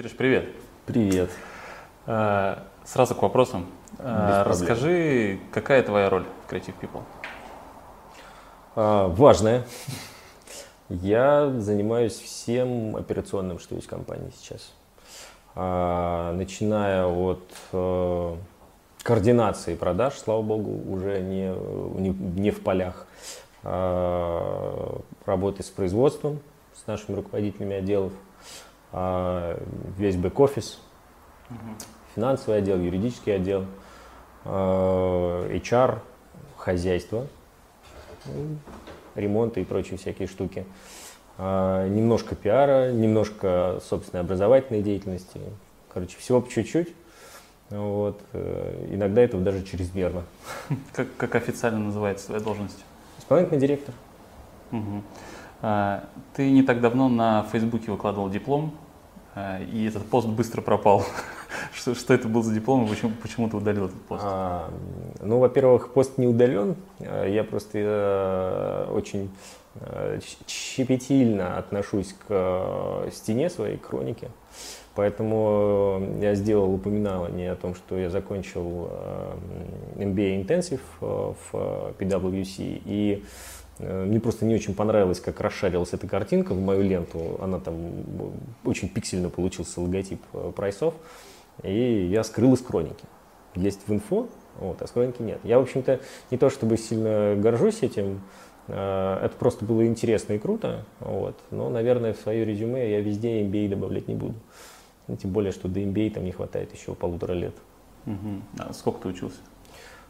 Сереж, привет. Привет. А, сразу к вопросам. А, расскажи, какая твоя роль в Creative People? А, важная. Я занимаюсь всем операционным, что есть в компании сейчас. Начиная от э, координации продаж, слава богу, уже не, не, не в полях, работы с производством, с нашими руководителями отделов, а, весь бэк-офис, угу. финансовый отдел, юридический отдел, а, HR, хозяйство, ну, ремонты и прочие всякие штуки. А, немножко пиара, немножко собственной образовательной деятельности. Короче, всего по чуть-чуть. Вот. Э, иногда этого даже чрезмерно. Как, как официально называется твоя должность? Исполнительный директор. Угу. А, ты не так давно на Фейсбуке выкладывал диплом, а, и этот пост быстро пропал. что, что это был за диплом и почему, почему ты удалил этот пост? А, ну, во-первых, пост не удален. Я просто э, очень э, щепетильно отношусь к э, стене своей хроники. Поэтому я сделал упоминание о том, что я закончил MBA Intensive в PwC и Э, мне просто не очень понравилось, как расшарилась эта картинка в мою ленту. Она там очень пиксельно получился логотип э, прайсов. И я скрыл из хроники. Есть в инфо, вот, а с хроники нет. Я, в общем-то, не то чтобы сильно горжусь этим, э, это просто было интересно и круто, вот. но, наверное, в свое резюме я везде MBA добавлять не буду. Ну, тем более, что до MBA там не хватает еще полутора лет. Угу. А сколько ты учился?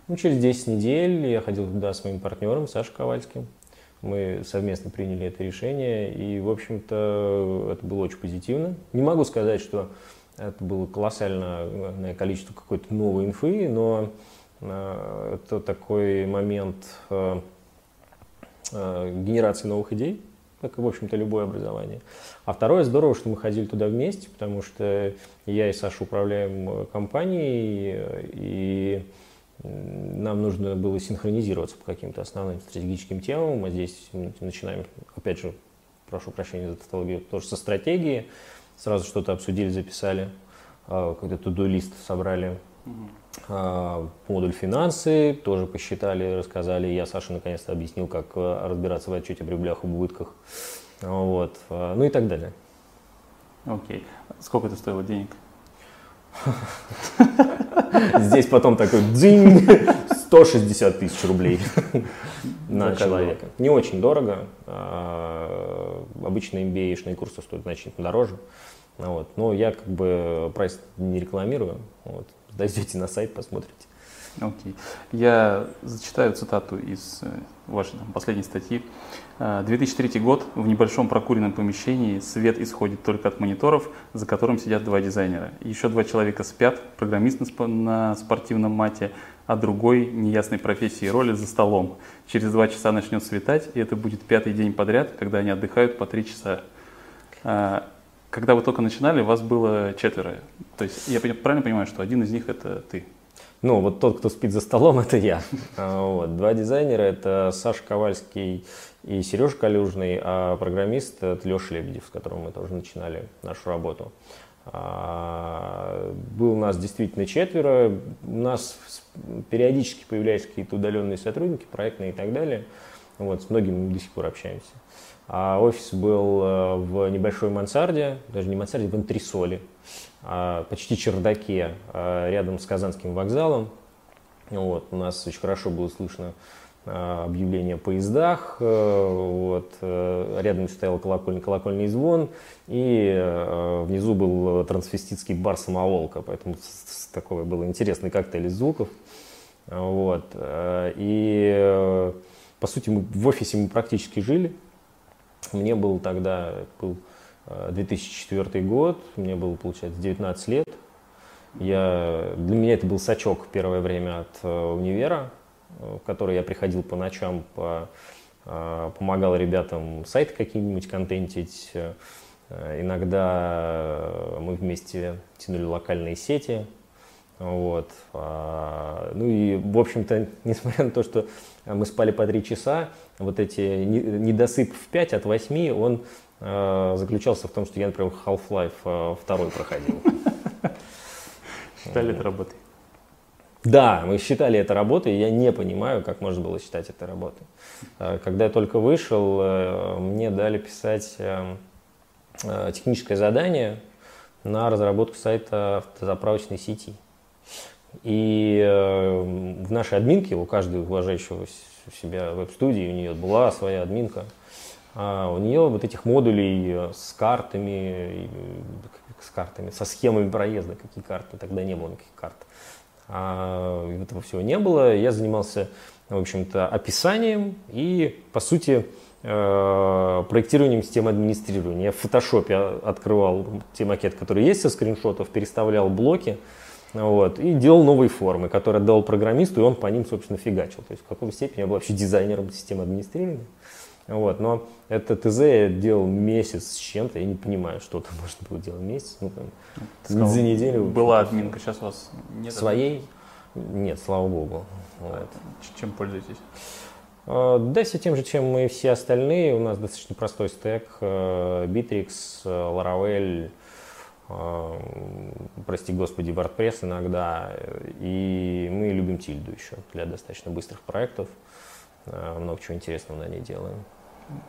Ну, через 10 недель я ходил туда с моим партнером Сашей Ковальским. Мы совместно приняли это решение, и, в общем-то, это было очень позитивно. Не могу сказать, что это было колоссальное количество какой-то новой инфы, но э, это такой момент э, э, генерации новых идей, как и, в общем-то, любое образование. А второе, здорово, что мы ходили туда вместе, потому что я и Саша управляем компанией, и нам нужно было синхронизироваться по каким-то основным стратегическим темам. Мы здесь начинаем, опять же, прошу прощения за тавтологию, тоже со стратегии. Сразу что-то обсудили, записали, а, какой-то туду-лист собрали. Угу. Модуль финансы тоже посчитали, рассказали. Я Саше наконец-то объяснил, как а, разбираться в отчете о прибылях и убытках. Вот. Ну и так далее. Окей. Сколько это стоило денег? Здесь потом такой дзинь, 160 тысяч рублей на человека. Не очень дорого. А, обычно MBA-шные курсы стоят значительно дороже. Вот. Но я как бы прайс не рекламирую. Вот. Дойдете на сайт, посмотрите. Окей. Okay. Я зачитаю цитату из э, вашей там, последней статьи. 2003 «А, год. В небольшом прокуренном помещении свет исходит только от мониторов, за которым сидят два дизайнера. Еще два человека спят, программист на спортивном мате, а другой неясной профессии и роли за столом. Через два часа начнет светать, и это будет пятый день подряд, когда они отдыхают по три часа. А, когда вы только начинали, вас было четверо. То есть я правильно понимаю, что один из них это ты? Ну, вот тот, кто спит за столом, это я. А, вот. Два дизайнера, это Саша Ковальский и Сережа Калюжный, а программист это Леша Лебедев, с которым мы тоже начинали нашу работу. А, был у нас действительно четверо, у нас периодически появлялись какие-то удаленные сотрудники, проектные и так далее. Вот, с многими мы до сих пор общаемся. А офис был э, в небольшой мансарде, даже не мансарде, в антресоле, почти чердаке, а, рядом с Казанским вокзалом. Вот, у нас очень хорошо было слышно а, объявление о поездах, э, вот, э, рядом стоял колокольный, колокольный звон, и внизу был трансвеститский бар «Самоволка», поэтому такой был интересный коктейль из звуков. Вот. И, по сути, мы в офисе мы практически жили, мне было тогда был 2004 э, год, мне было, получается, 19 лет. Я, для меня это был сачок первое время от э, универа, э, в который я приходил по ночам, по, помогал ребятам сайты какие-нибудь контентить. Иногда мы вместе тянули локальные сети. Вот. А, ну и, в общем-то, несмотря на то, что мы спали по три часа, вот эти недосып в 5 от 8, он заключался в том, что я, например, Half-Life второй проходил. Считали это работой? Да, мы считали это работой, я не понимаю, как можно было считать это работой. Когда я только вышел, мне дали писать техническое задание на разработку сайта автозаправочной сети. И э, в нашей админке, у каждого уважающего себя веб-студии, у нее была своя админка, а у нее вот этих модулей э, с картами, с картами, со схемами проезда, какие карты, тогда не было никаких карт. А этого всего не было. Я занимался, в общем-то, описанием и, по сути, э, проектированием системы администрирования. Я в фотошопе открывал те макеты, которые есть со скриншотов, переставлял блоки, вот, и делал новые формы, которые отдал программисту, и он по ним, собственно, фигачил. То есть в какой степени я был вообще дизайнером системы администрирования. Вот, но это ТЗ я делал месяц с чем-то, я не понимаю, что там можно было делать месяц. Ну, там, сказал, за неделю. Была админка, сейчас у вас нет? Своей? Нет, слава богу. Вот. Чем пользуетесь? А, да, все тем же, чем мы все остальные. У нас достаточно простой стек. Э, Bittrex, э, Laravel, э, прости господи, WordPress иногда. И мы любим тильду еще для достаточно быстрых проектов. Много чего интересного на ней делаем.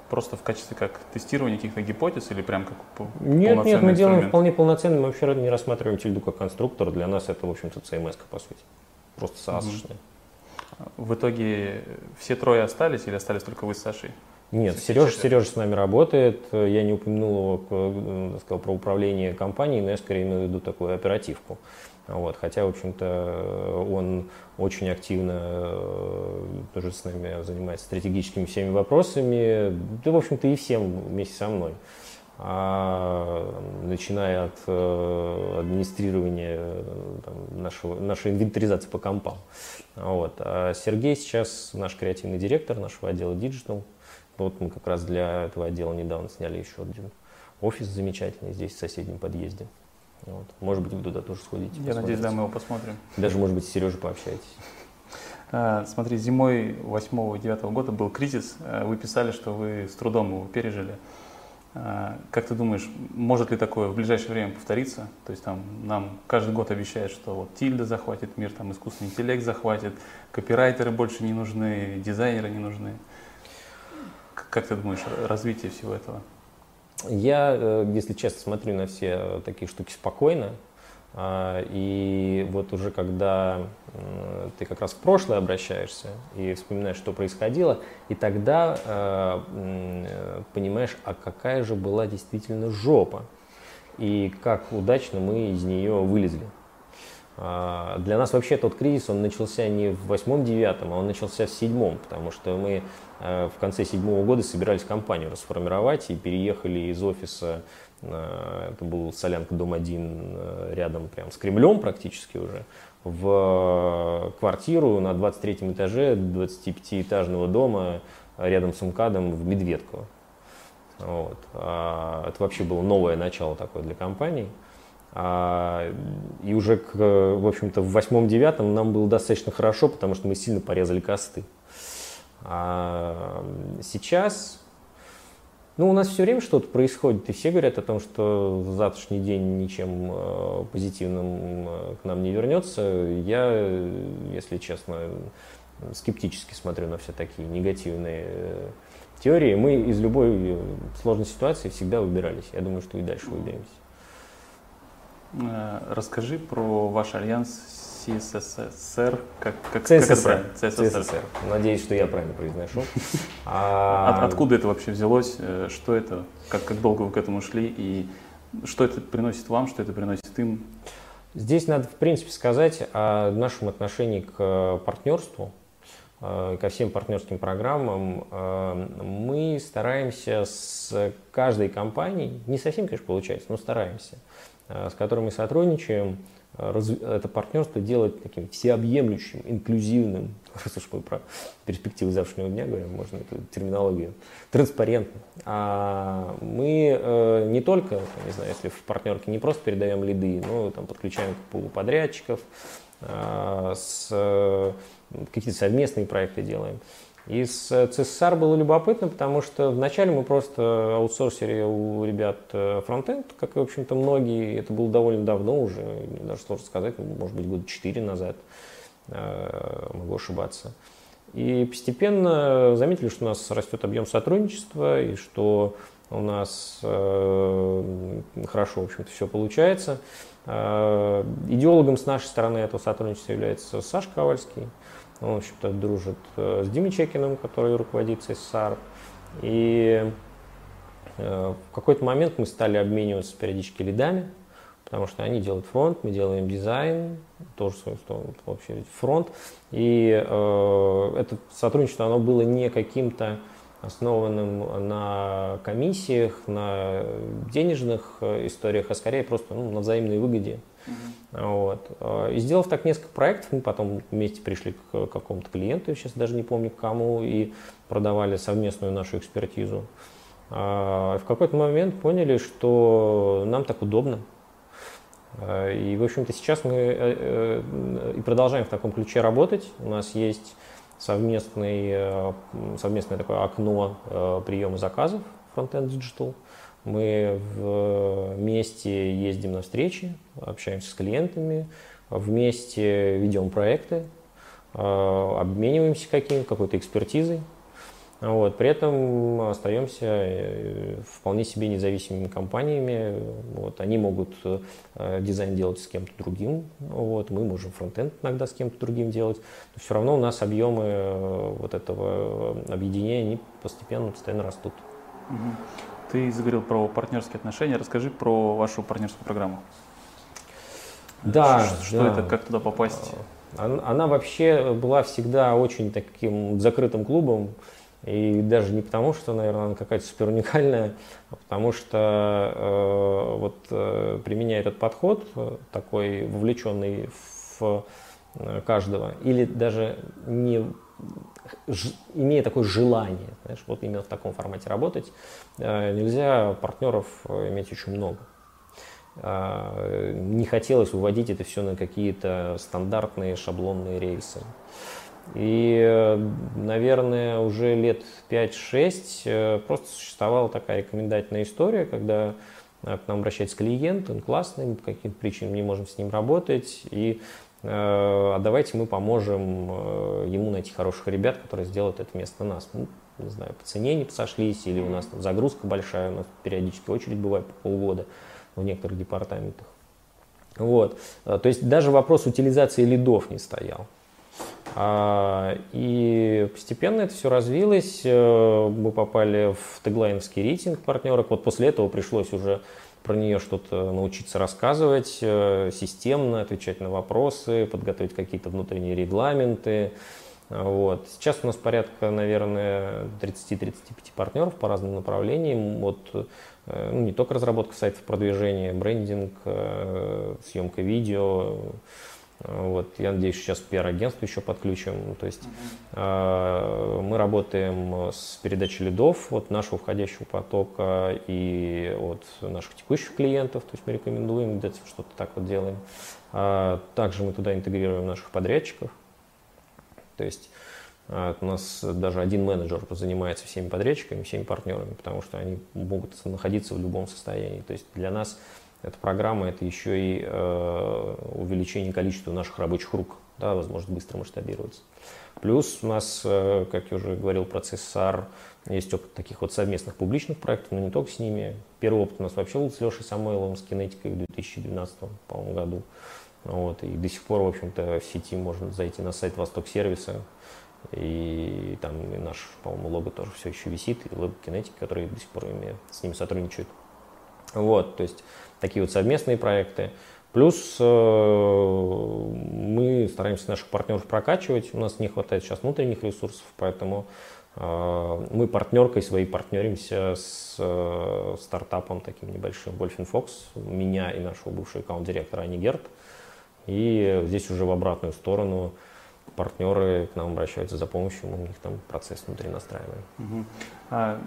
Просто в качестве как тестирования каких-то гипотез или прям как Нет, нет, мы делаем вполне полноценный, мы вообще не рассматриваем тильду как конструктор. Для нас это, в общем-то, CMS, по сути. Просто SaaS-шная. В итоге все трое остались или остались только вы с Сашей? Нет, Сережа, Сережа с нами работает. Я не упомянул его, сказал, про управление компанией, но я скорее имею в виду такую оперативку. Вот, хотя, в общем-то, он очень активно э, тоже с нами занимается стратегическими всеми вопросами, да, в общем-то, и всем вместе со мной. А, начиная от э, администрирования э, там, нашего, нашей инвентаризации по компам. Вот. А Сергей сейчас наш креативный директор нашего отдела Digital. Вот мы как раз для этого отдела недавно сняли еще один офис замечательный здесь в соседнем подъезде. Вот. Может быть, вы туда тоже сходите. Я надеюсь, да, мы его посмотрим. Даже, может быть, с Сережей пообщаетесь. А, смотри, зимой 8-9 года был кризис. А, вы писали, что вы с трудом его пережили. А, как ты думаешь, может ли такое в ближайшее время повториться? То есть там нам каждый год обещают, что вот тильда захватит мир, там искусственный интеллект захватит, копирайтеры больше не нужны, дизайнеры не нужны. Как ты думаешь, развитие всего этого? Я, э, если честно, смотрю на все такие штуки спокойно. А, и вот уже когда ты как раз в прошлое обращаешься и вспоминаешь, что происходило, и тогда э, э, понимаешь, а какая же была действительно жопа, и как удачно мы из нее вылезли. А, для нас вообще тот кризис, он начался не в восьмом-девятом, а он начался в седьмом, потому что мы э, в конце седьмого года собирались компанию расформировать и переехали из офиса, э, это был Солянка, дом один, э, рядом прям с Кремлем практически уже, в квартиру на 23 этаже 25-этажного дома рядом с МКАДом в Медведково. Вот. А, это вообще было новое начало такое для компании. А, и уже, к, в общем-то, в восьмом-девятом нам было достаточно хорошо, потому что мы сильно порезали косты. А сейчас, ну, у нас все время что-то происходит, и все говорят о том, что завтрашний день ничем э, позитивным э, к нам не вернется. Я, если честно, скептически смотрю на все такие негативные э, теории. Мы из любой сложной ситуации всегда выбирались. Я думаю, что и дальше выберемся. Э, расскажи про ваш альянс СССР. Как, как, ЦССР. Как ЦССР. Надеюсь, что я правильно произношу. А... От, откуда это вообще взялось? Э, что это? Как, как долго вы к этому шли? И что это приносит вам? Что это приносит им? Здесь надо, в принципе, сказать о нашем отношении к партнерству, э, ко всем партнерским программам. Мы стараемся с каждой компанией, не совсем, конечно, получается, но стараемся – Э, с которыми мы сотрудничаем, э, это партнерство делать таким всеобъемлющим, инклюзивным, раз уж мы про перспективы завтрашнего дня говорим, можно эту терминологию, транспарентным. А мы э, не только, не знаю, если в партнерке не просто передаем лиды, но там подключаем к пулу подрядчиков, какие-то совместные проекты делаем. И с CSR было любопытно, потому что вначале мы просто аутсорсили у ребят э, фронтенд, как и, в общем-то, многие. Это было довольно давно уже, даже сложно сказать, может быть, года 4 назад, э, могу ошибаться. И постепенно заметили, что у нас растет объем сотрудничества, и что у нас э, хорошо, в общем-то, все получается. Э, идеологом с нашей стороны этого сотрудничества является Саша Ковальский. Он, в общем-то, дружит э, с Димой Чекиным, который руководит СССР. И э, в какой-то момент мы стали обмениваться периодически лидами, потому что они делают фронт, мы делаем дизайн, тоже сторону, вообще фронт. И э, это сотрудничество, оно было не каким-то основанным на комиссиях, на денежных э, историях, а скорее просто ну, на взаимной выгоде. Uh-huh. Вот. И сделав так несколько проектов, мы потом вместе пришли к какому-то клиенту, я сейчас даже не помню к кому, и продавали совместную нашу экспертизу. А в какой-то момент поняли, что нам так удобно. А, и, в общем-то, сейчас мы э, э, и продолжаем в таком ключе работать. У нас есть совместный, э, совместное такое окно приема заказов Frontend Digital. Мы вместе ездим на встречи, общаемся с клиентами, вместе ведем проекты, обмениваемся каким, какой-то экспертизой. Вот. При этом остаемся э, вполне себе независимыми компаниями. Вот. Они могут э, дизайн делать с кем-то другим, вот. мы можем фронтенд иногда с кем-то другим делать. Но все равно у нас объемы э, вот этого объединения они постепенно, постоянно растут. Ты заговорил про партнерские отношения. Расскажи про вашу партнерскую программу. Да. Что, что да. это, как туда попасть? Она, она вообще была всегда очень таким закрытым клубом. И даже не потому, что, наверное, она какая-то супер уникальная, а потому что э, вот э, применяя этот подход, э, такой вовлеченный в э, каждого, или даже не имея такое желание, знаешь, вот именно в таком формате работать, э, нельзя партнеров э, иметь очень много. Э, не хотелось выводить это все на какие-то стандартные шаблонные рейсы. И, наверное, уже лет 5-6 э, просто существовала такая рекомендательная история, когда к нам обращается клиент, он классный, мы по каким-то причинам не можем с ним работать, и а давайте мы поможем ему найти хороших ребят, которые сделают это вместо нас. Ну, не знаю, по цене не сошлись, или у нас там загрузка большая, у нас периодически очередь бывает по полгода в некоторых департаментах. Вот. То есть даже вопрос утилизации лидов не стоял. А, и постепенно это все развилось. Э, мы попали в теглайновский рейтинг партнерок. Вот после этого пришлось уже про нее что-то научиться рассказывать, э, системно отвечать на вопросы, подготовить какие-то внутренние регламенты. Вот. Сейчас у нас порядка, наверное, 30-35 партнеров по разным направлениям. Вот, э, ну, не только разработка сайтов продвижения, брендинг, съемка видео, вот, я надеюсь, сейчас пиар-агентство еще подключим. То есть uh-huh. мы работаем с передачей лидов от нашего входящего потока и от наших текущих клиентов. То есть мы рекомендуем, где-то что-то так вот делаем. А, также мы туда интегрируем наших подрядчиков. То есть а, у нас даже один менеджер занимается всеми подрядчиками, всеми партнерами, потому что они могут находиться в любом состоянии. То есть для нас эта программа – это еще и э, увеличение количества наших рабочих рук, да, возможность быстро масштабироваться. Плюс у нас, э, как я уже говорил, процесс САР, есть опыт таких вот совместных публичных проектов, но не только с ними. Первый опыт у нас вообще был с Лешей Самойловым, с кинетикой в 2012 по году. Вот, и до сих пор, в общем-то, в сети можно зайти на сайт Восток сервиса, и там и наш, по-моему, лого тоже все еще висит, и лого кинетики, которые до сих пор с ними сотрудничают. Вот, то есть такие вот совместные проекты. Плюс э, мы стараемся наших партнеров прокачивать. У нас не хватает сейчас внутренних ресурсов, поэтому э, мы партнеркой своей партнеримся с э, стартапом таким небольшим Wolfin Fox, меня и нашего бывшего аккаунт-директора Ани. И здесь уже в обратную сторону партнеры к нам обращаются за помощью, мы у них там процесс внутри настраиваем. Угу. А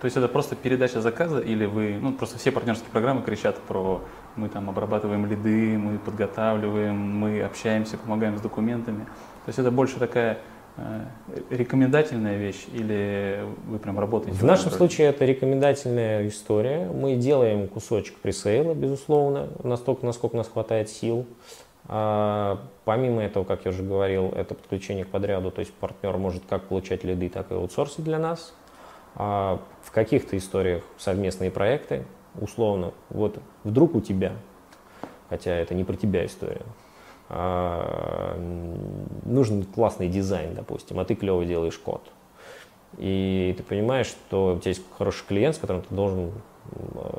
то есть это просто передача заказа или вы, ну просто все партнерские программы кричат про мы там обрабатываем лиды, мы подготавливаем, мы общаемся, помогаем с документами. То есть это больше такая э, рекомендательная вещь или вы прям работаете? В нашем случае это рекомендательная история. Мы делаем кусочек пресейла, безусловно, настолько, насколько у нас хватает сил. А, помимо этого, как я уже говорил, это подключение к подряду, то есть партнер может как получать лиды, так и аутсорсить для нас. А в каких-то историях совместные проекты, условно, вот вдруг у тебя, хотя это не про тебя история, а, нужен классный дизайн, допустим, а ты клево делаешь код. И ты понимаешь, что у тебя есть хороший клиент, с которым ты должен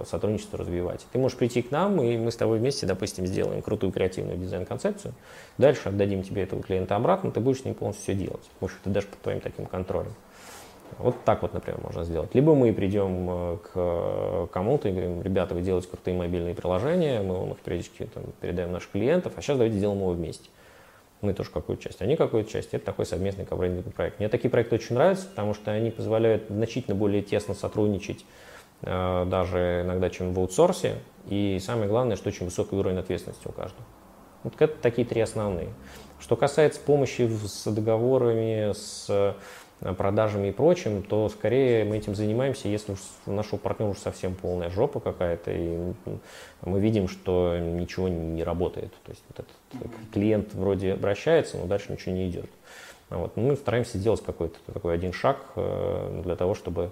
сотрудничество развивать. Ты можешь прийти к нам, и мы с тобой вместе, допустим, сделаем крутую креативную дизайн-концепцию. Дальше отдадим тебе этого клиента обратно, ты будешь с ним полностью все делать. Может, это даже под твоим таким контролем. Вот так вот, например, можно сделать. Либо мы придем э, к кому-то и говорим, ребята, вы делаете крутые мобильные приложения, мы вам их периодически там, передаем наших клиентов, а сейчас давайте сделаем его вместе. Мы тоже какую-то часть, они какую-то часть. Это такой совместный коврендинговый проект. Мне такие проекты очень нравятся, потому что они позволяют значительно более тесно сотрудничать Э, даже иногда, чем в аутсорсе. И самое главное, что очень высокий уровень ответственности у каждого. Вот это такие три основные. Что касается помощи с договорами, с э, продажами и прочим, то скорее мы этим занимаемся, если у нашего партнера уже совсем полная жопа какая-то, и мы видим, что ничего не работает. То есть вот этот клиент вроде обращается, но дальше ничего не идет. Вот. Мы стараемся сделать какой-то такой один шаг э, для того, чтобы Э,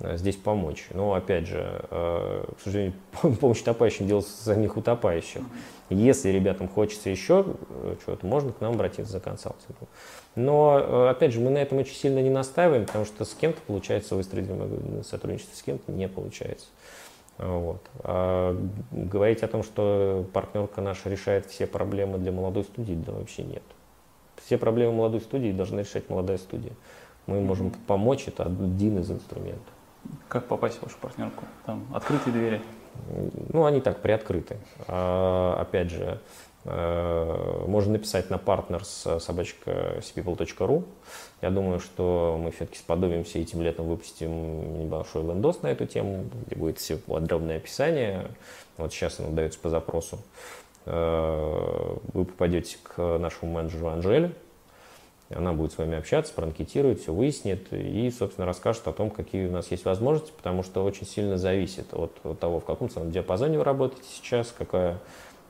здесь помочь. Но опять же, э, к сожалению, помощь утопающим делать самих утопающих. Если ребятам хочется еще э, чего-то, можно к нам обратиться за консалтингом. Но, опять же, мы на этом очень сильно не настаиваем, потому что с кем-то получается выстроить сотрудничество, с кем-то не получается. Вот. А говорить о том, что партнерка наша решает все проблемы для молодой студии, да вообще нет. Все проблемы молодой студии должна решать молодая студия. Мы можем помочь, это один из инструментов. Как попасть в вашу партнерку? Там открытые двери? Ну, они так приоткрыты. А, опять же, э, можно написать на partners собачка Я думаю, что мы все-таки сподобимся этим летом выпустим небольшой вендос на эту тему, где будет все подробное описание. Вот сейчас оно дается по запросу. Э, вы попадете к нашему менеджеру Анжеле, она будет с вами общаться, проанкетирует, все выяснит и, собственно, расскажет о том, какие у нас есть возможности, потому что очень сильно зависит от, того, в каком ценовом диапазоне вы работаете сейчас, какая,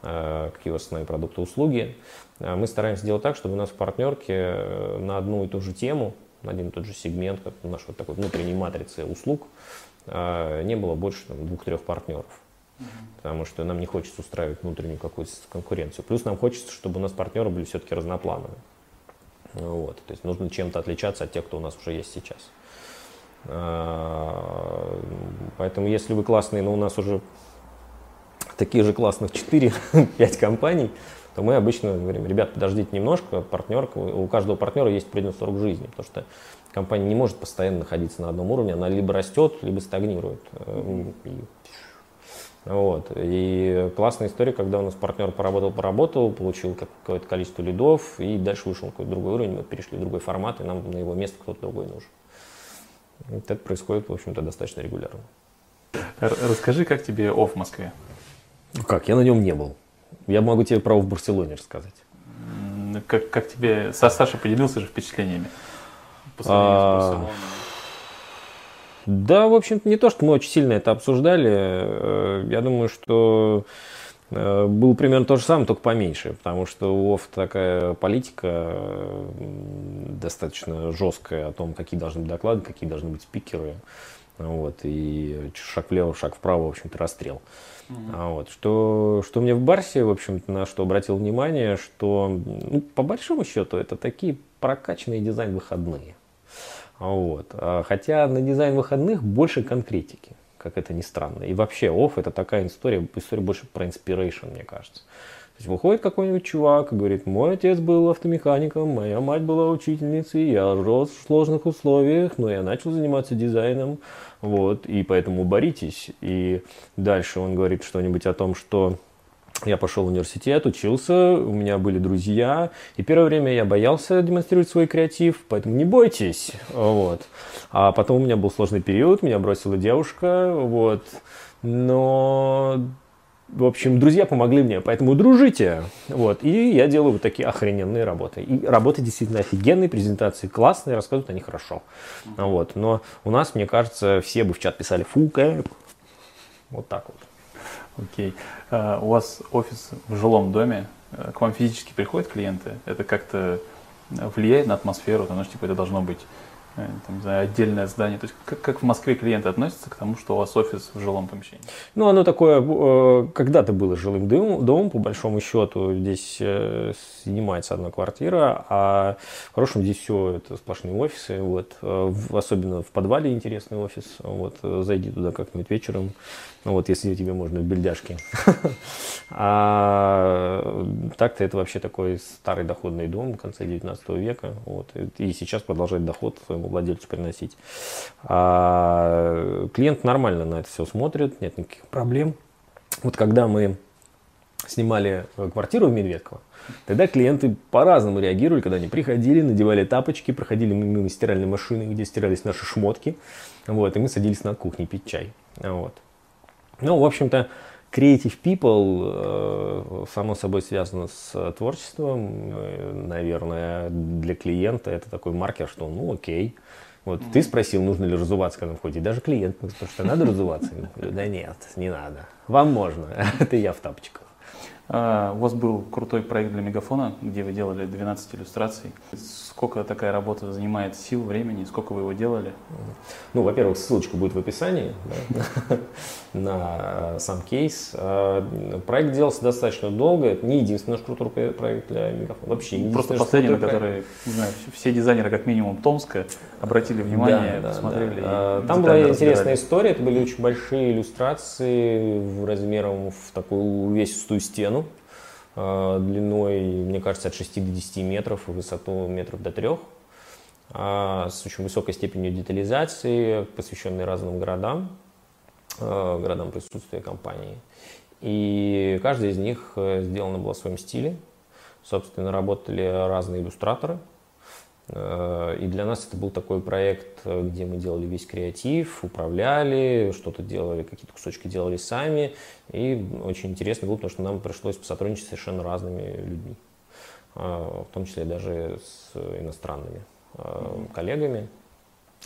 э, какие у вас основные продукты, услуги. Э, мы стараемся сделать так, чтобы у нас в партнерке э, на одну и ту же тему, на один и тот же сегмент, как у нашей вот такой внутренней матрицы услуг, не было больше двух-трех партнеров. Потому что нам не хочется устраивать внутреннюю какую-то конкуренцию. Плюс нам хочется, чтобы у нас партнеры были все-таки разноплановые. Вот. То есть нужно чем-то отличаться от тех, кто у нас уже есть сейчас. А, поэтому если вы классные, но у нас уже таких же классных 4-5 компаний, то мы обычно говорим, ребят, подождите немножко, партнер, у каждого партнера есть предельный срок жизни, потому что компания не может постоянно находиться на одном уровне, она либо растет, либо стагнирует. И вот. И классная история, когда у нас партнер поработал, поработал, получил какое-то количество лидов, и дальше вышел на какой-то другой уровень, мы перешли в другой формат, и нам на его место кто-то другой нужен. И это происходит, в общем-то, достаточно регулярно. Расскажи, как тебе ОФ в Москве? Как? Я на нем не был. Я могу тебе про ОФ в Барселоне рассказать. Как, как тебе... Со Сашей поделился же впечатлениями? По а... Да, в общем-то, не то, что мы очень сильно это обсуждали. Э, я думаю, что э, был примерно то же самое, только поменьше, потому что у ОФ такая политика достаточно жесткая о том, какие должны быть доклады, какие должны быть спикеры. Вот, и шаг влево, шаг вправо, в общем-то, расстрел. Mm-hmm. Вот, что, что мне в Барсе, в общем-то, на что обратил внимание, что, ну, по большому счету, это такие прокачанные дизайн-выходные. Вот. А, хотя на дизайн выходных больше конкретики, как это ни странно. И вообще офф это такая история, история больше про inspiration, мне кажется. То есть выходит какой-нибудь чувак и говорит, мой отец был автомехаником, моя мать была учительницей, я рос в сложных условиях, но я начал заниматься дизайном, вот, и поэтому боритесь. И дальше он говорит что-нибудь о том, что я пошел в университет, учился, у меня были друзья, и первое время я боялся демонстрировать свой креатив, поэтому не бойтесь, вот. А потом у меня был сложный период, меня бросила девушка, вот. Но в общем, друзья помогли мне, поэтому дружите. Вот. И я делаю вот такие охрененные работы. И работы действительно офигенные, презентации классные, рассказывают они хорошо. Вот. Но у нас, мне кажется, все бы в чат писали фу, кэп. Вот так вот. Окей. А, у вас офис в жилом доме. Э, к вам физически приходят клиенты? Это как-то влияет на атмосферу? Потому что типа, это должно быть там, не знаю, отдельное здание. То есть как, как в Москве клиенты относятся к тому, что у вас офис в жилом помещении? Ну, оно такое, э, когда-то было жилым домом, по большому счету. Здесь э, снимается одна квартира, а в хорошем здесь все это сплошные офисы. Вот. Особенно в подвале интересный офис. Вот. Зайди туда как-нибудь вечером, вот, если тебе можно в бельдяшке. А так-то это вообще такой старый доходный дом конца 19 века. Вот. И сейчас продолжает доход своему своему владельцу приносить. А клиент нормально на это все смотрит, нет никаких проблем. Вот когда мы снимали квартиру в Медведково, Тогда клиенты по-разному реагировали, когда они приходили, надевали тапочки, проходили мимо стиральной машины, где стирались наши шмотки, вот, и мы садились на кухне пить чай. Вот. Ну, в общем-то, Creative People, э, само собой, связано с творчеством. Э, наверное, для клиента это такой маркер, что ну окей. Вот mm-hmm. ты спросил, нужно ли разуваться, когда входит. Даже клиент, потому что надо разуваться. да нет, не надо. Вам можно. это я в тапочках. А, у вас был крутой проект для Мегафона, где вы делали 12 иллюстраций. Сколько такая работа занимает сил, времени, сколько вы его делали? Ну, во-первых, ссылочка будет в описании да, на э, сам кейс. А, проект делался достаточно долго. Это не единственный наш крутой проект для Мегафона. Вообще не Просто последний, на который не знаю, все дизайнеры, как минимум Томска, обратили внимание, да, посмотрели. Да, да. Там была интересная история. Это были очень большие иллюстрации размером в такую увесистую стену длиной, мне кажется, от 6 до 10 метров высоту метров до 3 а, с очень высокой степенью детализации, посвященной разным городам, э, городам присутствия компании. И каждая из них э, сделана была в своем стиле. Собственно, работали разные иллюстраторы – Э, и для нас это был такой проект, где мы делали весь креатив, управляли, что-то делали, какие-то кусочки делали сами. И очень интересно было, потому что нам пришлось посотрудничать с совершенно разными людьми, э, в том числе даже с иностранными э, коллегами.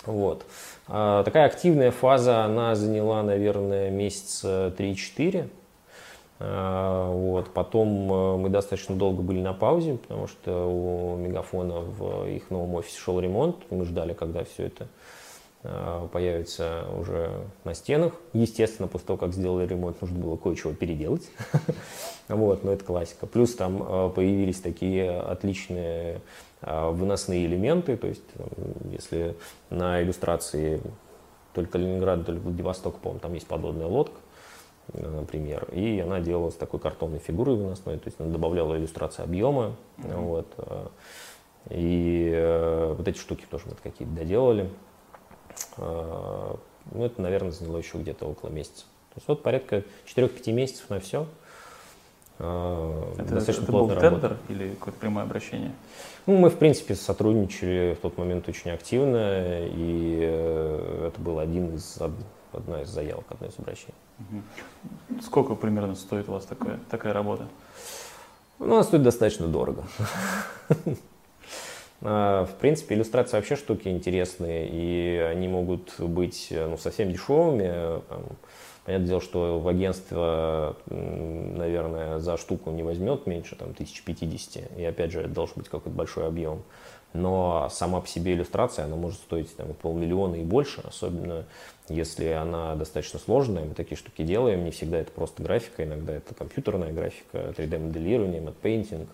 Вот. Такая активная фаза, она заняла, наверное, месяца 3-4. А, вот. Потом э, мы достаточно долго были на паузе, потому что у Мегафона в их новом офисе шел ремонт. Мы ждали, когда все это э, появится уже на стенах. Естественно, после того, как сделали ремонт, нужно было кое-чего переделать. Вот, но это классика. Плюс там э, появились такие отличные выносные элементы. То есть, если на иллюстрации только Ленинград, только Владивосток, по-моему, там есть подводная лодка, например, и она делала с такой картонной фигурой выносной, то есть она добавляла иллюстрации объема, mm-hmm. вот, э, и э, вот эти штуки тоже мы какие-то доделали. Э, ну, это, наверное, заняло еще где-то около месяца. То есть вот порядка 4-5 месяцев на все. Это, Достаточно это был тендер или какое-то прямое обращение? Ну, мы, в принципе, сотрудничали в тот момент очень активно, и это был один из, одна из заявок, одно из обращений. Сколько примерно стоит у вас такая, такая работа? Ну, она стоит достаточно дорого. А, в принципе, иллюстрации вообще штуки интересные, и они могут быть ну, совсем дешевыми. Понятное дело, что в агентство, наверное, за штуку не возьмет меньше там, 1050, и опять же, это должен быть какой-то большой объем. Но сама по себе иллюстрация, она может стоить там, полмиллиона и больше, особенно если она достаточно сложная, мы такие штуки делаем, не всегда это просто графика, иногда это компьютерная графика, 3D-моделирование, мэтт-пейнтинг.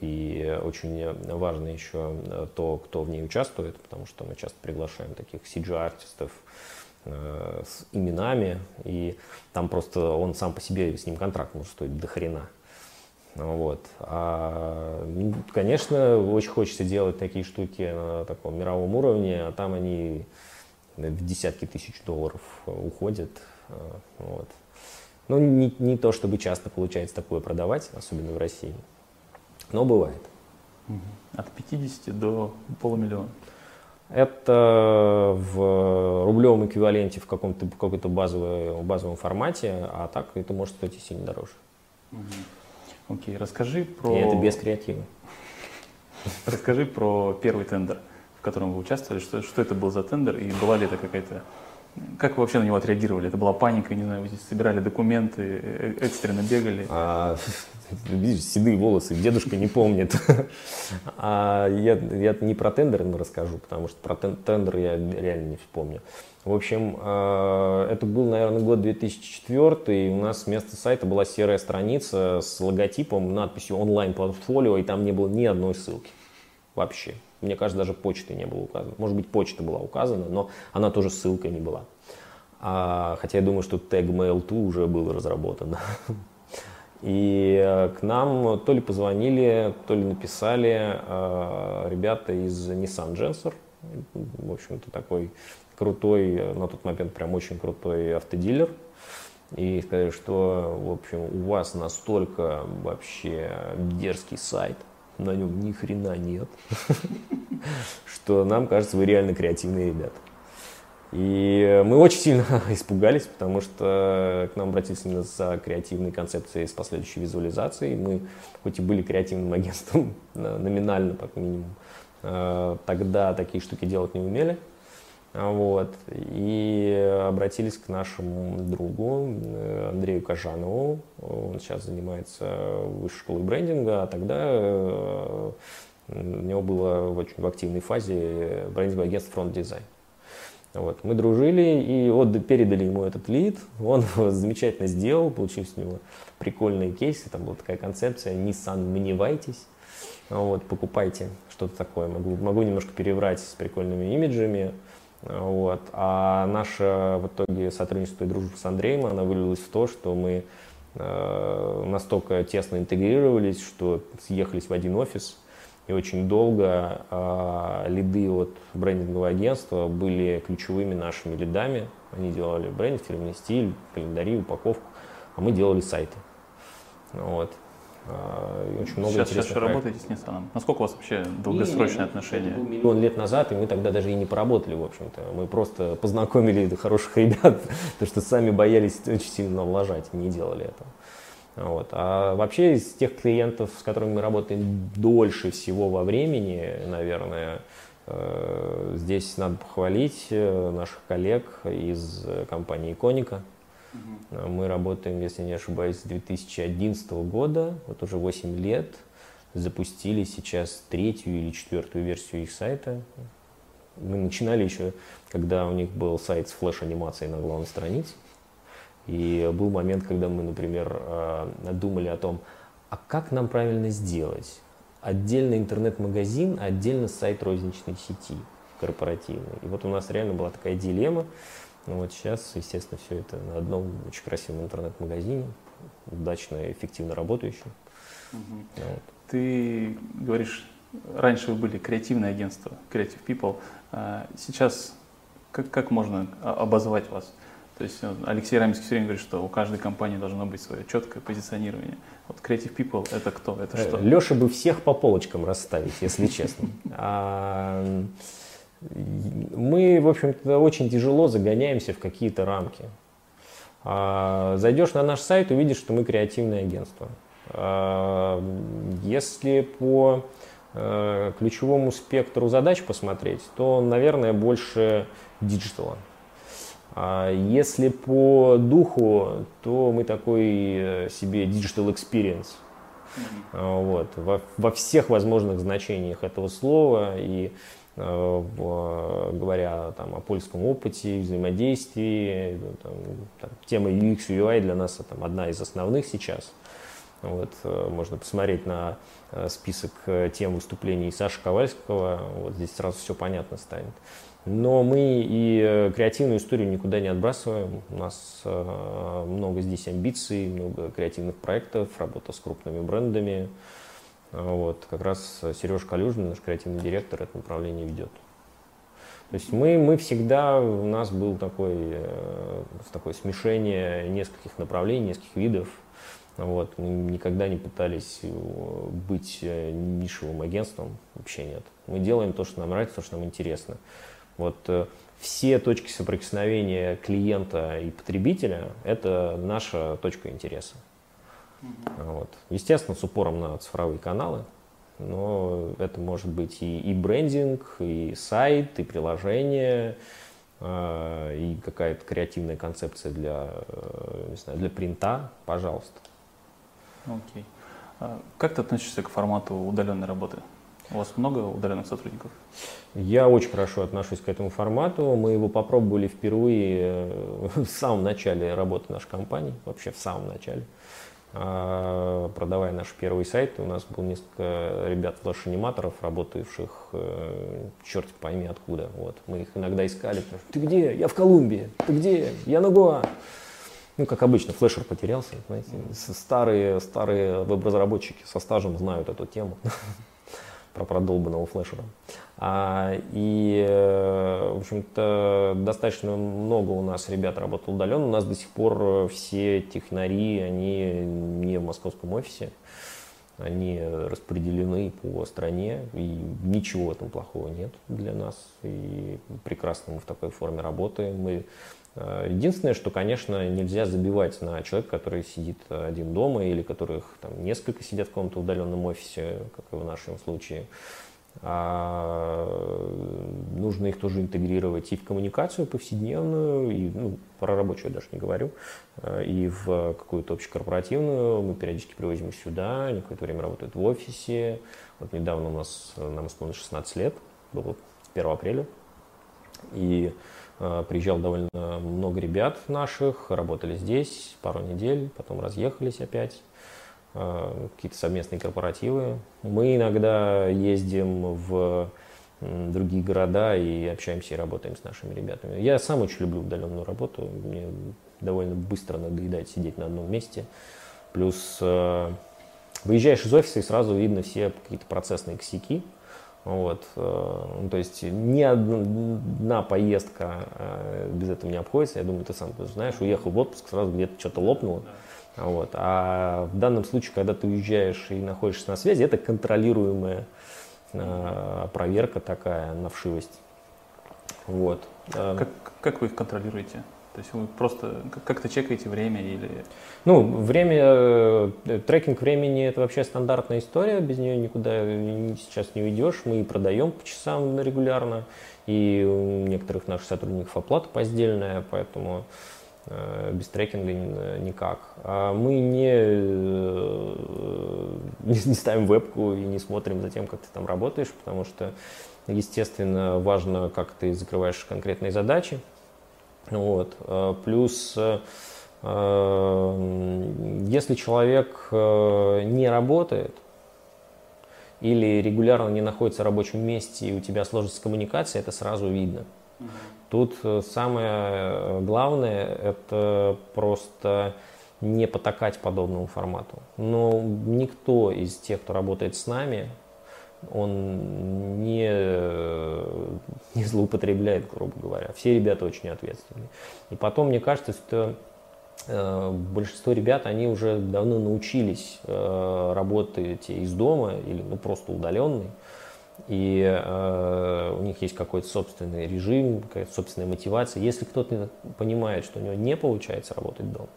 И очень важно еще то, кто в ней участвует, потому что мы часто приглашаем таких CG-артистов э, с именами, и там просто он сам по себе, с ним контракт может стоить до хрена. Вот. А, ну, конечно, очень хочется делать такие штуки на таком мировом уровне, а там они в десятки тысяч долларов уходят. А, вот. Ну, не, не то чтобы часто получается такое продавать, особенно в России, но бывает. От 50 до полумиллиона. Это в рублевом эквиваленте в каком-то какой-то базовом, базовом формате, а так это может стоить и сильно дороже. Окей, расскажи про... И это без креатива. Расскажи про первый тендер, в котором вы участвовали, что, что это был за тендер и была ли это какая-то как вы вообще на него отреагировали? Это была паника, не знаю, вы здесь собирали документы, э, экстренно бегали? А, видишь, седые волосы, дедушка не помнит. А я, я не про тендер расскажу, потому что про тендер я реально не вспомню. В общем, а, это был, наверное, год 2004, и у нас вместо сайта была серая страница с логотипом, надписью онлайн-портфолио, и там не было ни одной ссылки вообще. Мне кажется, даже почты не было указано. Может быть, почта была указана, но она тоже ссылкой не была. А, хотя я думаю, что тег Mail2 уже был разработан. И э, к нам то ли позвонили, то ли написали э, ребята из Nissan Gensor. В общем-то, такой крутой, на тот момент прям очень крутой автодилер. И сказали, что, в общем, у вас настолько вообще дерзкий сайт, на нем ни хрена нет, что нам кажется, вы реально креативные ребята. И мы очень сильно испугались, потому что к нам обратились именно за креативной концепцией с последующей визуализацией. Мы, хоть и были креативным агентством, номинально, как минимум, э, тогда такие штуки делать не умели. Вот. И обратились к нашему другу э, Андрею Кожанову. Он сейчас занимается высшей школой брендинга, а тогда э, у него было в очень активной фазе брендинговое агентство Front Design. Вот. Мы дружили и вот передали ему этот лид, он замечательно сделал, получились у него прикольные кейсы, там была такая концепция Nissan Minivайтесь, вот, покупайте что-то такое, могу, могу немножко переврать с прикольными имиджами, вот. А наше в итоге сотрудничество и дружба с Андреем, она вылилась в то, что мы э, настолько тесно интегрировались, что съехались в один офис, и очень долго э, лиды от брендингового агентства были ключевыми нашими лидами. Они делали брендинг, фирменный стиль, календари, упаковку, а мы делали сайты. Вот. А, очень много сейчас, сейчас работаете с Nissan? Насколько у вас вообще долгосрочные не, отношения? Это был миллион лет назад, и мы тогда даже и не поработали, в общем-то. Мы просто познакомили хороших ребят, потому что сами боялись очень сильно влажать и не делали этого. Вот. А вообще из тех клиентов, с которыми мы работаем дольше всего во времени, наверное, э, здесь надо похвалить э, наших коллег из компании Коника. Угу. Мы работаем, если не ошибаюсь, с 2011 года, вот уже 8 лет. Запустили сейчас третью или четвертую версию их сайта. Мы начинали еще, когда у них был сайт с флеш-анимацией на главной странице. И был момент, когда мы, например, э, думали о том, а как нам правильно сделать? Отдельно интернет-магазин, отдельно сайт розничной сети корпоративный. И вот у нас реально была такая дилемма. Ну вот сейчас, естественно, все это на одном очень красивом интернет-магазине, удачно и эффективно работающем. Угу. Вот. Ты говоришь, раньше вы были креативное агентство, Creative People. А сейчас как, как можно обозвать вас? То есть э, Алексей Раминский все время говорит, что у каждой компании должно быть свое четкое позиционирование. Вот Creative People это кто? Это что? Леша бы всех по полочкам расставить, если честно. Мы, в общем-то, очень тяжело загоняемся в какие-то рамки. А, зайдешь на наш сайт, увидишь, что мы креативное агентство. А, если по э, ключевому спектру задач посмотреть, то, наверное, больше диджитала. А если по духу, то мы такой э, себе digital experience. Mm-hmm. Вот, во, во всех возможных значениях этого слова. И Э, говоря там, о пользовательском опыте, взаимодействии. Ну, там, там, тема UX UI для нас это одна из основных сейчас. Вот, э, можно посмотреть на э, список тем выступлений Саши Ковальского, вот здесь сразу все понятно станет. Но мы и креативную историю никуда не отбрасываем. У нас много здесь амбиций, много креативных проектов, работа с крупными брендами. Вот, как раз Сереж Калюжный, наш креативный директор, это направление ведет. То есть мы, мы всегда, у нас был такой, э, такое смешение нескольких направлений, нескольких видов. Вот. Мы никогда не пытались э, быть э, нишевым агентством, вообще нет. Мы делаем то, что нам нравится, то, что нам интересно. Вот все точки соприкосновения клиента и потребителя – это наша точка интереса. Вот. Естественно, с упором на цифровые каналы, но это может быть и, и брендинг, и сайт, и приложение, э, и какая-то креативная концепция для, э, не знаю, для принта, пожалуйста. Окей. А как ты относишься к формату удаленной работы? У вас много удаленных сотрудников? Я очень хорошо отношусь к этому формату. Мы его попробовали впервые э, в самом начале работы нашей компании, вообще в самом начале. А, продавая наш первый сайт, у нас было несколько ребят флеш-аниматоров, работающих э, черт пойми откуда. Вот. Мы их иногда искали. Ты где? Я в Колумбии. Ты где? Я на Гоа. Ну, как обычно, флешер потерялся. Знаете. Старые, старые веб-разработчики со стажем знают эту тему про продолбанного флешера. А, и, э, в общем-то, достаточно много у нас ребят работало удаленно. У нас до сих пор все технари, они не в московском офисе. Они распределены по стране, и ничего этом плохого нет для нас. И прекрасно мы в такой форме работаем. Мы Э, единственное, что, конечно, нельзя забивать на человека, который сидит один дома или которых там несколько сидят в каком-то удаленном офисе, как и в нашем случае. А нужно их тоже интегрировать и в коммуникацию повседневную, и ну, про рабочую даже не говорю, э, и в какую-то общекорпоративную. Мы периодически привозим их сюда, они какое-то время работают в офисе. Вот недавно у нас, нам исполнилось 16 лет, было 1 апреля. И Э, приезжал довольно много ребят наших, работали здесь пару недель, потом разъехались опять. Э, какие-то совместные корпоративы. Мы иногда ездим в другие города и общаемся и работаем с нашими ребятами. Я сам очень люблю удаленную работу. Мне довольно быстро надоедает сидеть на одном месте. Плюс э, выезжаешь из офиса и сразу видно все какие-то процессные косяки, вот, э, ну, то есть ни одна поездка без этого не обходится. Я думаю, ты сам знаешь, уехал в отпуск, сразу где-то что-то лопнуло. Вот. А в данном случае, когда ты уезжаешь и находишься на связи, это контролируемая э, проверка такая на вшивость. Вот. Как, как вы их контролируете? То есть вы просто как-то чекаете время или... Ну, время, э, трекинг времени это вообще стандартная история, без нее никуда сейчас не уйдешь. Мы и продаем по часам регулярно, и у некоторых наших сотрудников оплата поздельная, поэтому э, без трекинга никак. А мы не, э, не ставим вебку и не смотрим за тем, как ты там работаешь, потому что, естественно, важно, как ты закрываешь конкретные задачи. Вот. Э, плюс, э, э, если человек не работает или регулярно не находится в рабочем месте, и у тебя сложится коммуникация, это сразу видно. Тут самое главное – это просто не потакать подобному формату. Но никто из тех, кто работает с нами, он не, не злоупотребляет, грубо говоря. Все ребята очень ответственные. И потом, мне кажется, что э, большинство ребят, они уже давно научились э, работать из дома или ну, просто удаленный. И э, у них есть какой-то собственный режим, какая-то собственная мотивация. Если кто-то понимает, что у него не получается работать дома,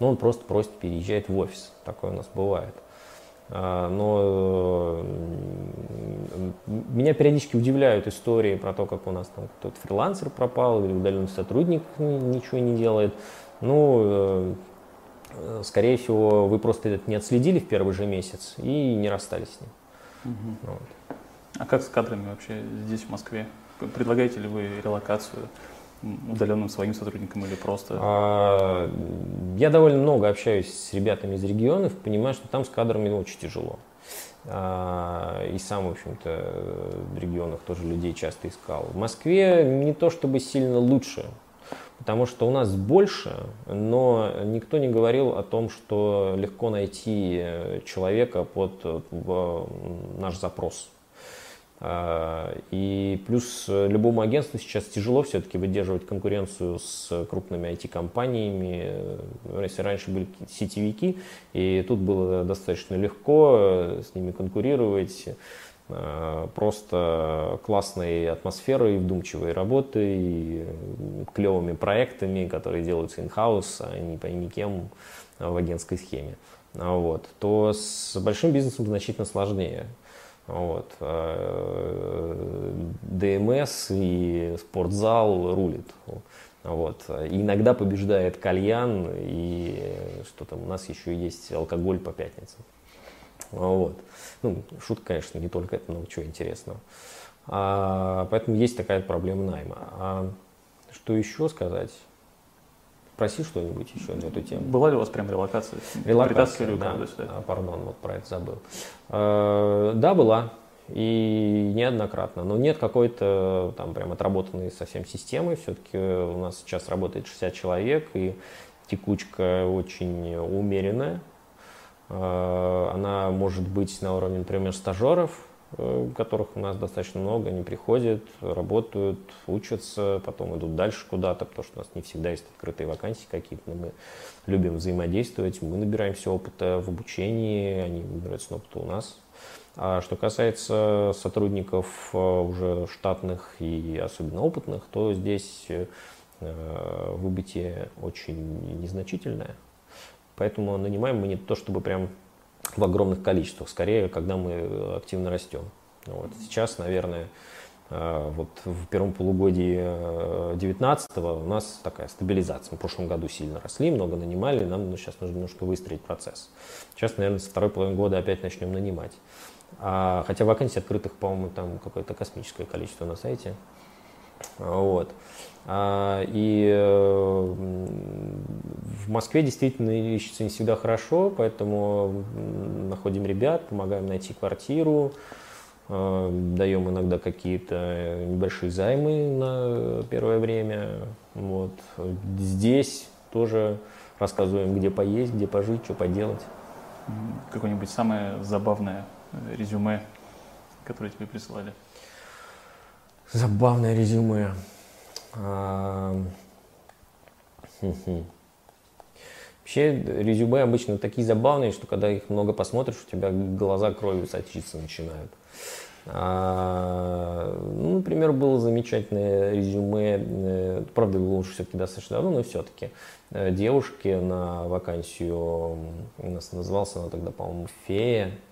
ну, он просто просит переезжать в офис. Такое у нас бывает. А, но меня периодически удивляют истории про то, как у нас там кто-то фрилансер пропал или удаленный сотрудник ничего не делает. Ну, э, скорее всего, вы просто это не отследили в первый же месяц и не расстались с ним. Угу. Вот. А как с кадрами вообще здесь, в Москве? Предлагаете ли вы релокацию? удаленным своим сотрудникам или просто? А, я довольно много общаюсь с ребятами из регионов, понимаю, что там с кадрами очень тяжело. А, и сам, в общем-то, в регионах тоже людей часто искал. В Москве не то чтобы сильно лучше, потому что у нас больше, но никто не говорил о том, что легко найти человека под наш запрос. А, и плюс э, любому агентству сейчас тяжело все-таки выдерживать конкуренцию с крупными IT-компаниями. Э, если раньше были сетевики, и тут было достаточно легко э, с ними конкурировать, просто классной атмосферой, вдумчивой работой, клевыми проектами, которые делаются in-house, а не пойми кем в агентской схеме. Вот. То с большим бизнесом значительно сложнее. Вот. А, ДМС и спортзал рулит. Вот. Иногда побеждает кальян, и что там, у нас еще есть алкоголь по пятницам. Вот. Ну, шутка, конечно, не только это, но чего интересного. А, поэтому есть такая проблема найма. А что еще сказать? Спроси что-нибудь еще на эту тему. Была ли у вас прям релокация? Релокация, да. А, пардон, вот про это забыл. Э, да, была. И неоднократно. Но нет какой-то там прям отработанной совсем системы. Все-таки у нас сейчас работает 60 человек, и текучка очень умеренная. Э, она может быть на уровне, например, стажеров, которых у нас достаточно много, они приходят, работают, учатся, потом идут дальше куда-то, потому что у нас не всегда есть открытые вакансии какие-то, мы любим взаимодействовать, мы набираемся опыта в обучении, они набираются опыта у нас. А что касается сотрудников э, уже штатных и особенно опытных, то здесь э, выбытие очень незначительное. Поэтому нанимаем мы не то, чтобы прям в огромных количествах, скорее, когда мы активно растем. Вот. Сейчас, наверное, э, вот в первом полугодии 2019 э, у нас такая стабилизация. Мы в прошлом году сильно росли, много нанимали, нам ну, сейчас нужно немножко выстроить процесс. Сейчас, наверное, со второй половины года опять начнем нанимать. А, хотя вакансий открытых, по-моему, там какое-то космическое количество на сайте. Вот. А, и э, в Москве действительно ищется не всегда хорошо, поэтому находим ребят, помогаем найти квартиру, э, даем иногда какие-то небольшие займы на первое время. Вот. Здесь тоже рассказываем, где поесть, где пожить, что поделать. Какое-нибудь самое забавное резюме, которое тебе присылали? Забавное резюме. Вообще резюме обычно такие забавные, что когда их много посмотришь, у тебя глаза кровью сочиться начинают. А, ну, например, было замечательное резюме, э, правда, было уже все-таки достаточно давно, но все-таки э, девушки на вакансию, у нас назывался она тогда, по-моему, фея, а,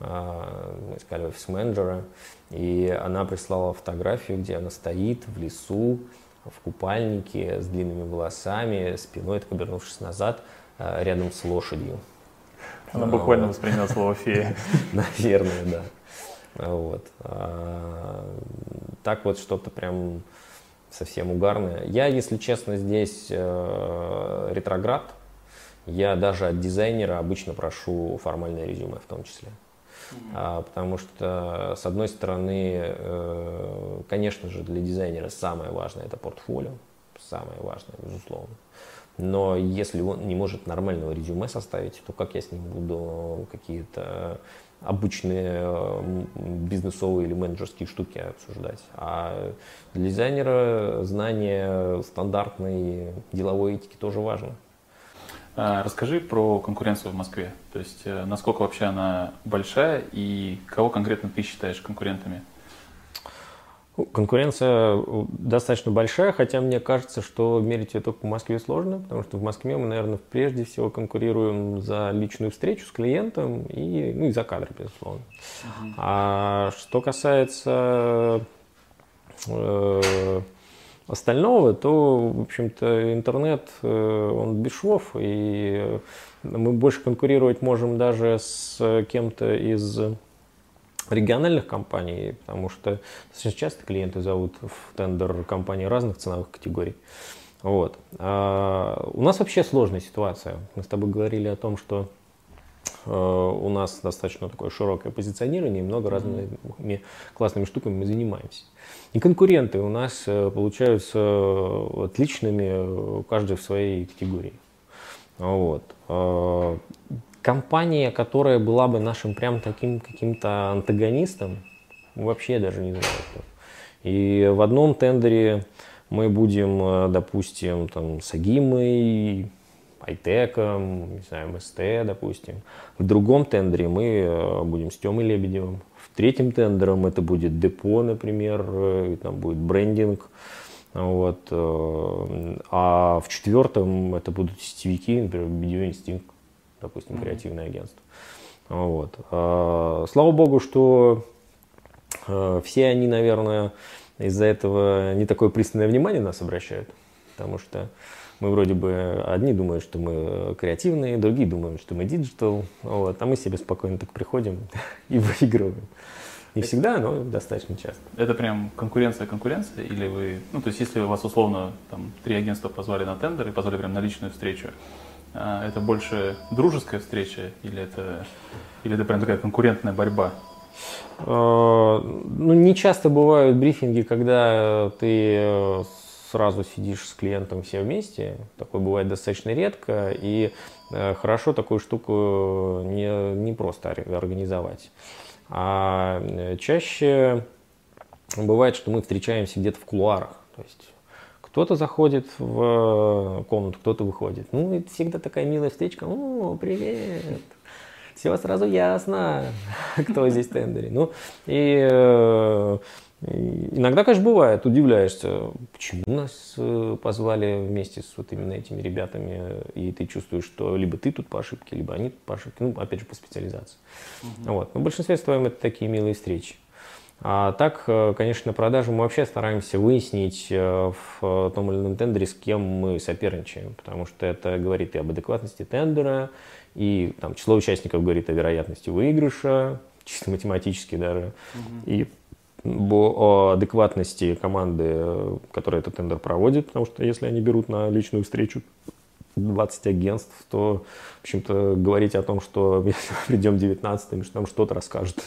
мы искали офис-менеджера, и она прислала фотографию, где она стоит в лесу, в купальнике, с длинными волосами, спиной, так обернувшись назад, а, рядом с лошадью. Она буквально восприняла слово «фея». Наверное, да. Вот. А, так вот что-то прям совсем угарное. Я, если честно, здесь э, ретроград. Я даже от дизайнера обычно прошу формальное резюме в том числе. А, потому что, с одной стороны, э, конечно же, для дизайнера самое важное это портфолио, самое важное, безусловно. Но если он не может нормального резюме составить, то как я с ним буду какие-то обычные бизнесовые или менеджерские штуки обсуждать. А для дизайнера знание стандартной деловой этики тоже важно. А, расскажи про конкуренцию в Москве. То есть э, насколько вообще она большая и кого конкретно ты считаешь конкурентами? Конкуренция достаточно большая, хотя мне кажется, что мерить ее только в Москве сложно, потому что в Москве мы, наверное, прежде всего конкурируем за личную встречу с клиентом и, ну, и за кадры, безусловно. Uh-huh. А что касается э, остального, то, в общем-то, интернет, э, он без швов, и мы больше конкурировать можем даже с кем-то из региональных компаний, потому что достаточно часто клиенты зовут в тендер компании разных ценовых категорий. Вот. А у нас вообще сложная ситуация. Мы с тобой говорили о том, что э, у нас достаточно такое широкое позиционирование и много разными классными штуками мы занимаемся. И конкуренты у нас э, получаются э, отличными, э, каждый в своей категории. Вот. Компания, которая была бы нашим прям таким каким-то антагонистом, Вообще даже не знаю кто. И в одном тендере мы будем, допустим, там, с Агимой, Айтеком, не знаю, МСТ, допустим. В другом тендере мы будем с Тёмой Лебедевым. В третьем тендером это будет депо, например, э, там будет брендинг. Вот. А в четвертом это будут сетевики, например, Видеоинстинкт, допустим, mm-hmm. креативное агентство. Вот. Слава богу, что все они, наверное, из-за этого не такое пристальное внимание нас обращают, потому что мы вроде бы одни думают, что мы креативные, другие думают, что мы digital, вот, а мы себе спокойно так приходим и выигрываем. Не всегда, но достаточно часто. Это прям конкуренция-конкуренция? Или вы, ну, то есть если вас условно там три агентства позвали на тендер и позвали прям на личную встречу, а, это больше дружеская встреча или это, или это прям такая конкурентная борьба? Э, ну, не часто бывают брифинги, когда ты э, сразу сидишь с клиентом все вместе. Такое бывает достаточно редко. И э, хорошо такую штуку не, не просто организовать. А чаще бывает, что мы встречаемся где-то в кулуарах. То есть кто-то заходит в комнату, кто-то выходит. Ну, это всегда такая милая встречка. О, привет! Все сразу ясно, кто здесь в тендере. Ну, и э, Иногда, конечно, бывает, удивляешься, почему нас э, позвали вместе с вот именно этими ребятами, и ты чувствуешь, что либо ты тут по ошибке, либо они тут по ошибке, ну, опять же, по специализации. Угу. Вот. Но в большинстве своем это такие милые встречи. А так, э, конечно, на продаже мы вообще стараемся выяснить в том или ином тендере, с кем мы соперничаем, потому что это говорит и об адекватности тендера, и там, число участников говорит о вероятности выигрыша, чисто математически даже, угу. и о адекватности команды, которая этот тендер проводит, потому что если они берут на личную встречу 20 агентств, то, в общем-то, говорить о том, что мы придем 19 что нам что-то расскажут,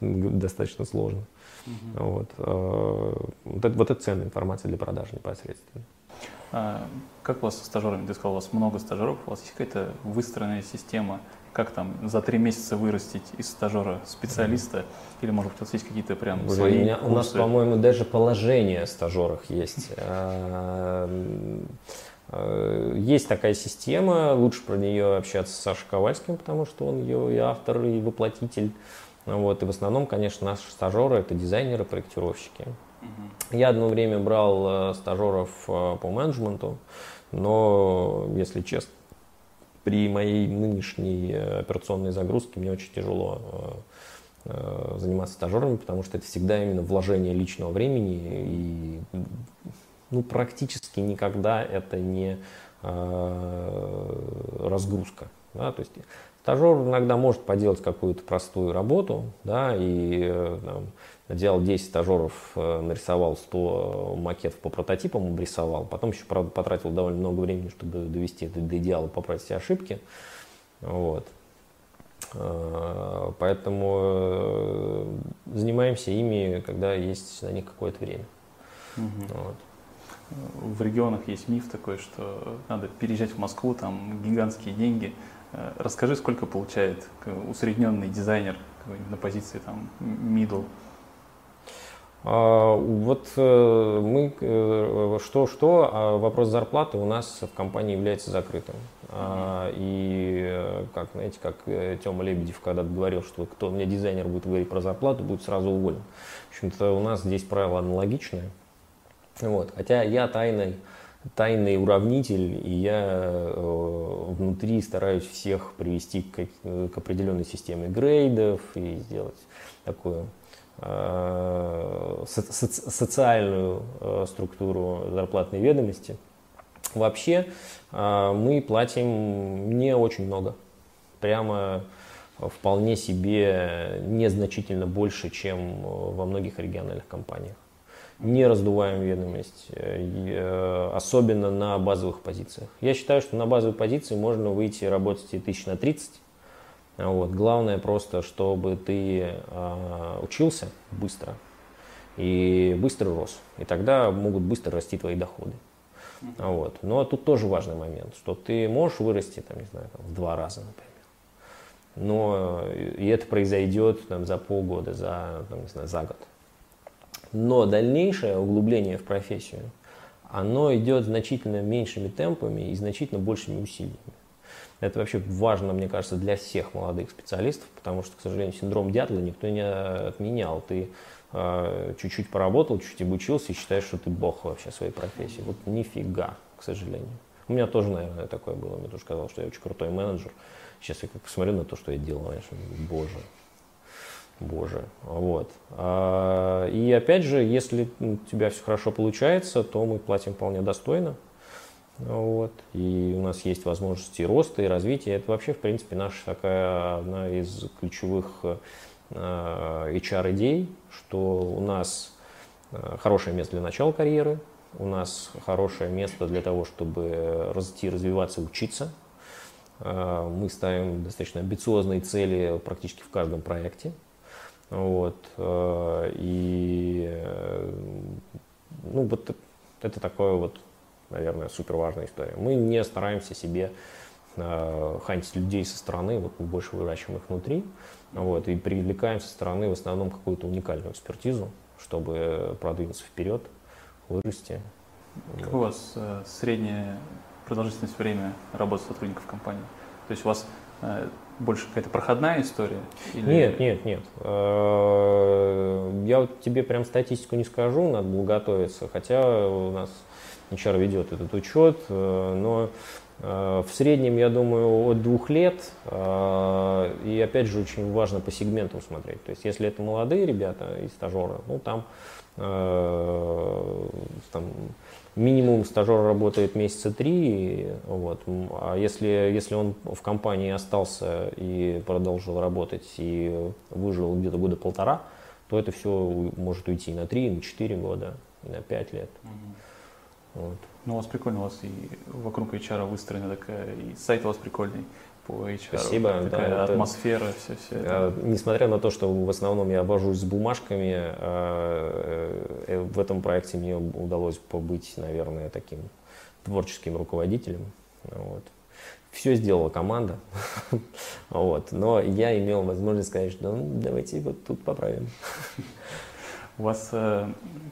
достаточно сложно. Угу. Вот. А, вот, это, вот это ценная информация для продажи непосредственно. А, как у вас со стажерами? Ты сказал, у вас много стажеров, у вас есть какая-то выстроенная система, как там за три месяца вырастить из стажера специалиста? Или, может быть, у вас есть какие-то прям Уже свои у, меня, у нас, по-моему, даже положение о стажерах есть. А, а, есть такая система, лучше про нее общаться с Сашей Ковальским, потому что он ее и автор, и воплотитель. Вот, и в основном, конечно, наши стажеры – это дизайнеры, проектировщики. Я одно время брал э, стажеров э, по менеджменту, но, если честно, при моей нынешней э, операционной загрузке мне очень тяжело заниматься стажерами, потому что это всегда именно вложение личного времени и ну, практически никогда это не разгрузка. Да? То есть стажер иногда может поделать какую-то простую работу, да, и там, делал 10 стажеров, э, нарисовал 100 макетов по прототипам, обрисовал. Потом еще, правда, потратил довольно много времени, чтобы довести это до идеала, поправить все ошибки. Вот. Э, поэтому э, занимаемся ими, когда есть на них какое-то время. Угу. Вот. В регионах есть миф такой, что надо переезжать в Москву, там гигантские деньги. Расскажи, сколько получает усредненный дизайнер на позиции там middle вот э, мы, что-что, э, а вопрос зарплаты у нас в компании является закрытым. Mm-hmm. И э, как, знаете, как Тёма Лебедев когда говорил, что кто мне дизайнер будет говорить про зарплату, будет сразу уволен. В общем-то, у нас здесь правило аналогичное. Вот. Хотя я тайный, тайный уравнитель, и я внутри стараюсь всех привести к, к определенной системе грейдов и сделать такую социальную э, структуру зарплатной ведомости. Вообще э, мы платим не очень много. Прямо вполне себе незначительно больше, чем во многих региональных компаниях. Не раздуваем ведомость, особенно на базовых позициях. Я считаю, что на базовой позиции можно выйти работать и тысяч на 30, вот. Главное просто, чтобы ты э, учился быстро и быстро рос. И тогда могут быстро расти твои доходы. Вот. Но тут тоже важный момент, что ты можешь вырасти там, не знаю, там, в два раза, например. но и это произойдет там, за полгода, за, там, не знаю, за год. Но дальнейшее углубление в профессию, оно идет значительно меньшими темпами и значительно большими усилиями. Это вообще важно, мне кажется, для всех молодых специалистов, потому что, к сожалению, синдром дятла никто не отменял. Ты э, чуть-чуть поработал, чуть-чуть обучился и считаешь, что ты бог вообще своей профессии. Вот нифига, к сожалению. У меня тоже, наверное, такое было. Мне тоже казалось, что я очень крутой менеджер. Сейчас я как посмотрю на то, что я делал, конечно, боже, боже. Вот. А, и опять же, если у тебя все хорошо получается, то мы платим вполне достойно. Вот. И у нас есть возможности роста и развития. Это вообще, в принципе, наша такая одна из ключевых HR-идей, а, что у нас а, хорошее место для начала карьеры, у нас хорошее место для того, чтобы расти, развиваться, учиться. А, мы ставим достаточно амбициозные цели практически в каждом проекте. Вот. И э, ну, вот это такое вот наверное, супер важная история. Мы не стараемся себе э, хантить людей со стороны, вот мы больше выращиваем их внутри, вот, и привлекаем со стороны в основном какую-то уникальную экспертизу, чтобы продвинуться вперед, вырасти. Как у вас э, средняя продолжительность времени работы сотрудников компании? То есть у вас э, больше какая-то проходная история? Или... Нет, нет, нет. Э, я вот тебе прям статистику не скажу, надо было готовиться, хотя у нас HR ведет этот учет, э, но э, в среднем, я думаю, от двух лет. Э, и опять же, очень важно по сегментам смотреть. То есть, если это молодые ребята и стажеры, ну там, там минимум стажер работает месяца три. Вот. А если, если он в компании остался и продолжил работать и выжил где-то года полтора, то это все может уйти на три, на четыре года, на пять лет. Mm-hmm. Вот. Ну, у вас прикольно, у вас и вокруг HR выстроена такая, и сайт у вас прикольный по HR. Спасибо. Такая да, атмосфера, это, все, все это. Несмотря на то, что в основном я обожусь с бумажками, а, э, в этом проекте мне удалось побыть, наверное, таким творческим руководителем. Вот. Все сделала команда, вот. но я имел возможность сказать, что ну, давайте вот тут поправим. У вас э,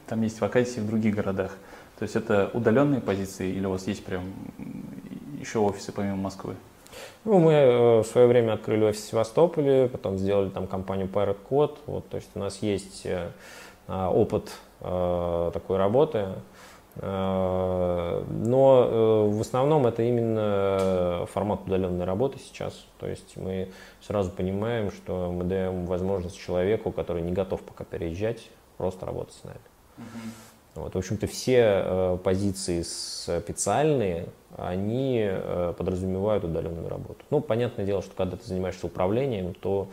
там есть вакансии в других городах. То есть это удаленные позиции или у вас есть прям еще офисы помимо Москвы? Ну, мы э, в свое время открыли офис в Севастополе, потом сделали там компанию Pirate Code. Вот, то есть у нас есть э, а, опыт э, такой работы. Но в основном это именно формат удаленной работы сейчас. То есть мы сразу понимаем, что мы даем возможность человеку, который не готов пока переезжать, просто работать с нами. Вот, в общем-то, все э, позиции специальные, они э, подразумевают удаленную работу. Ну, понятное дело, что когда ты занимаешься управлением, то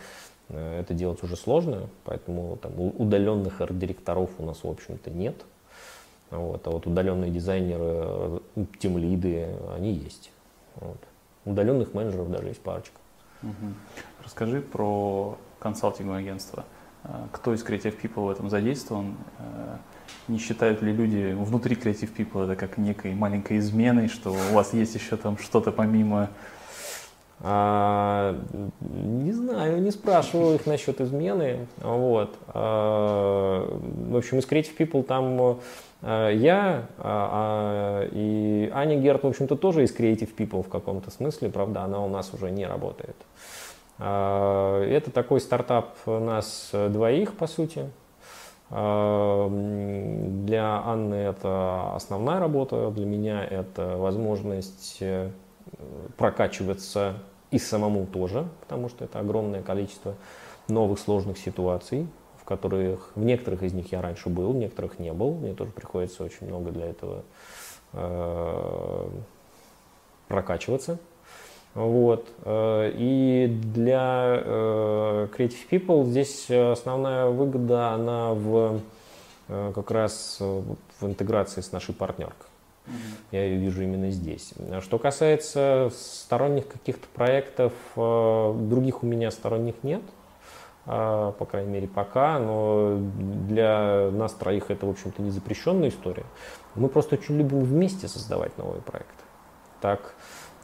э, это делать уже сложно, поэтому там, удаленных арт-директоров у нас, в общем-то, нет. Вот, а вот удаленные дизайнеры, тем лиды, они есть. Вот. Удаленных менеджеров даже есть парочка. Угу. Расскажи про консалтинговое агентство. Кто из Creative People в этом задействован? Не считают ли люди внутри Creative People это как некой маленькой изменой, что у вас есть еще там что-то помимо а, не знаю, не спрашивал их насчет измены. Вот. А, в общем, из Creative People там а, я а, а, и Аня Герт, в общем-то, тоже из Creative People в каком-то смысле, правда, она у нас уже не работает. А, это такой стартап нас двоих, по сути. Для Анны это основная работа, для меня это возможность э, прокачиваться и самому тоже, потому что это огромное количество новых сложных ситуаций, в которых в некоторых из них я раньше был, в некоторых не был. Мне тоже приходится очень много для этого э, прокачиваться. Вот. Э, и для э, Creative People здесь основная выгода, она в, э, как раз в интеграции с нашей партнеркой. Mm-hmm. Я ее вижу именно здесь. Что касается сторонних каких-то проектов, других у меня сторонних нет, по крайней мере пока, но для нас троих это, в общем-то, не запрещенная история. Мы просто очень любим вместе создавать новые проекты. Так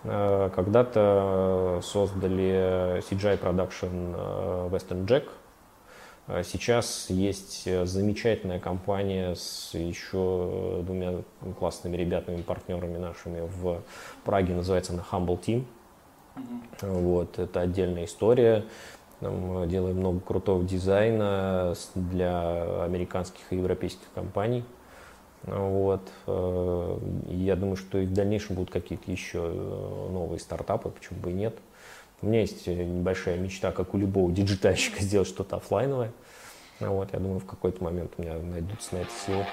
Когда-то создали CGI Production Western Jack. Сейчас есть замечательная компания с еще двумя классными ребятами, партнерами нашими в Праге, называется она Humble Team. Mm-hmm. Вот, это отдельная история. Там делаем много крутого дизайна для американских и европейских компаний. Вот. Э, я думаю, что и в дальнейшем будут какие-то еще э, новые стартапы, почему бы и нет. У меня есть небольшая мечта, как у любого диджитальщика, сделать что-то офлайновое. Вот, я думаю, в какой-то момент у меня найдутся на это силы.